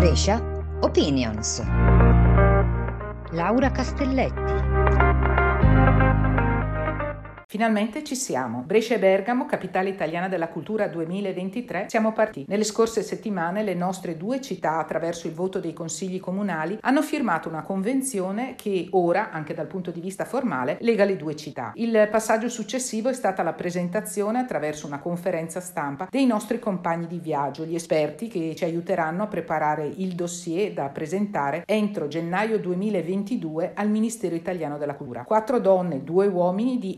Brescia Opinions. Laura Castelletti. Finalmente ci siamo. Brescia e Bergamo, capitale italiana della cultura 2023, siamo partiti. Nelle scorse settimane le nostre due città, attraverso il voto dei consigli comunali, hanno firmato una convenzione che ora, anche dal punto di vista formale, lega le due città. Il passaggio successivo è stata la presentazione attraverso una conferenza stampa dei nostri compagni di viaggio, gli esperti che ci aiuteranno a preparare il dossier da presentare entro gennaio 2022 al Ministero italiano della cultura. Quattro donne, due uomini di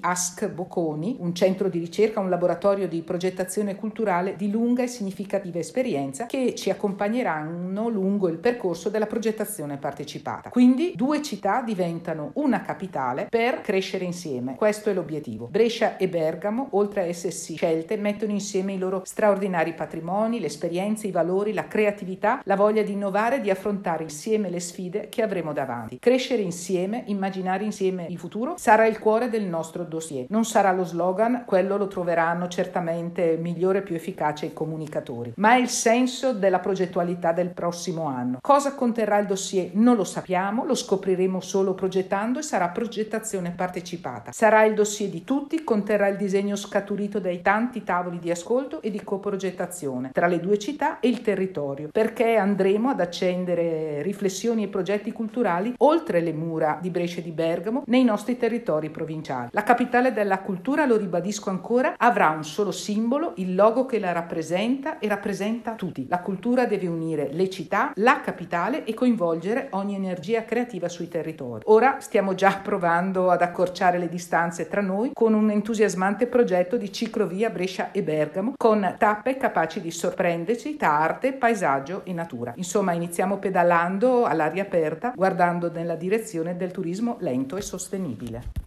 Bocconi, un centro di ricerca, un laboratorio di progettazione culturale di lunga e significativa esperienza che ci accompagneranno lungo il percorso della progettazione partecipata. Quindi due città diventano una capitale per crescere insieme. Questo è l'obiettivo. Brescia e Bergamo, oltre a essersi scelte, mettono insieme i loro straordinari patrimoni, le esperienze, i valori, la creatività, la voglia di innovare, di affrontare insieme le sfide che avremo davanti. Crescere insieme, immaginare insieme il futuro sarà il cuore del nostro dossier. Non sarà lo slogan, quello lo troveranno certamente migliore e più efficace i comunicatori, ma è il senso della progettualità del prossimo anno. Cosa conterrà il dossier? Non lo sappiamo, lo scopriremo solo progettando e sarà progettazione partecipata. Sarà il dossier di tutti, conterrà il disegno scaturito dai tanti tavoli di ascolto e di coprogettazione tra le due città e il territorio, perché andremo ad accendere riflessioni e progetti culturali oltre le mura di Brescia e di Bergamo nei nostri territori provinciali. La capitale del della cultura, lo ribadisco ancora, avrà un solo simbolo, il logo che la rappresenta e rappresenta tutti. La cultura deve unire le città, la capitale e coinvolgere ogni energia creativa sui territori. Ora stiamo già provando ad accorciare le distanze tra noi con un entusiasmante progetto di ciclovia Brescia e Bergamo con tappe capaci di sorprenderci tra arte, paesaggio e natura. Insomma, iniziamo pedalando all'aria aperta, guardando nella direzione del turismo lento e sostenibile.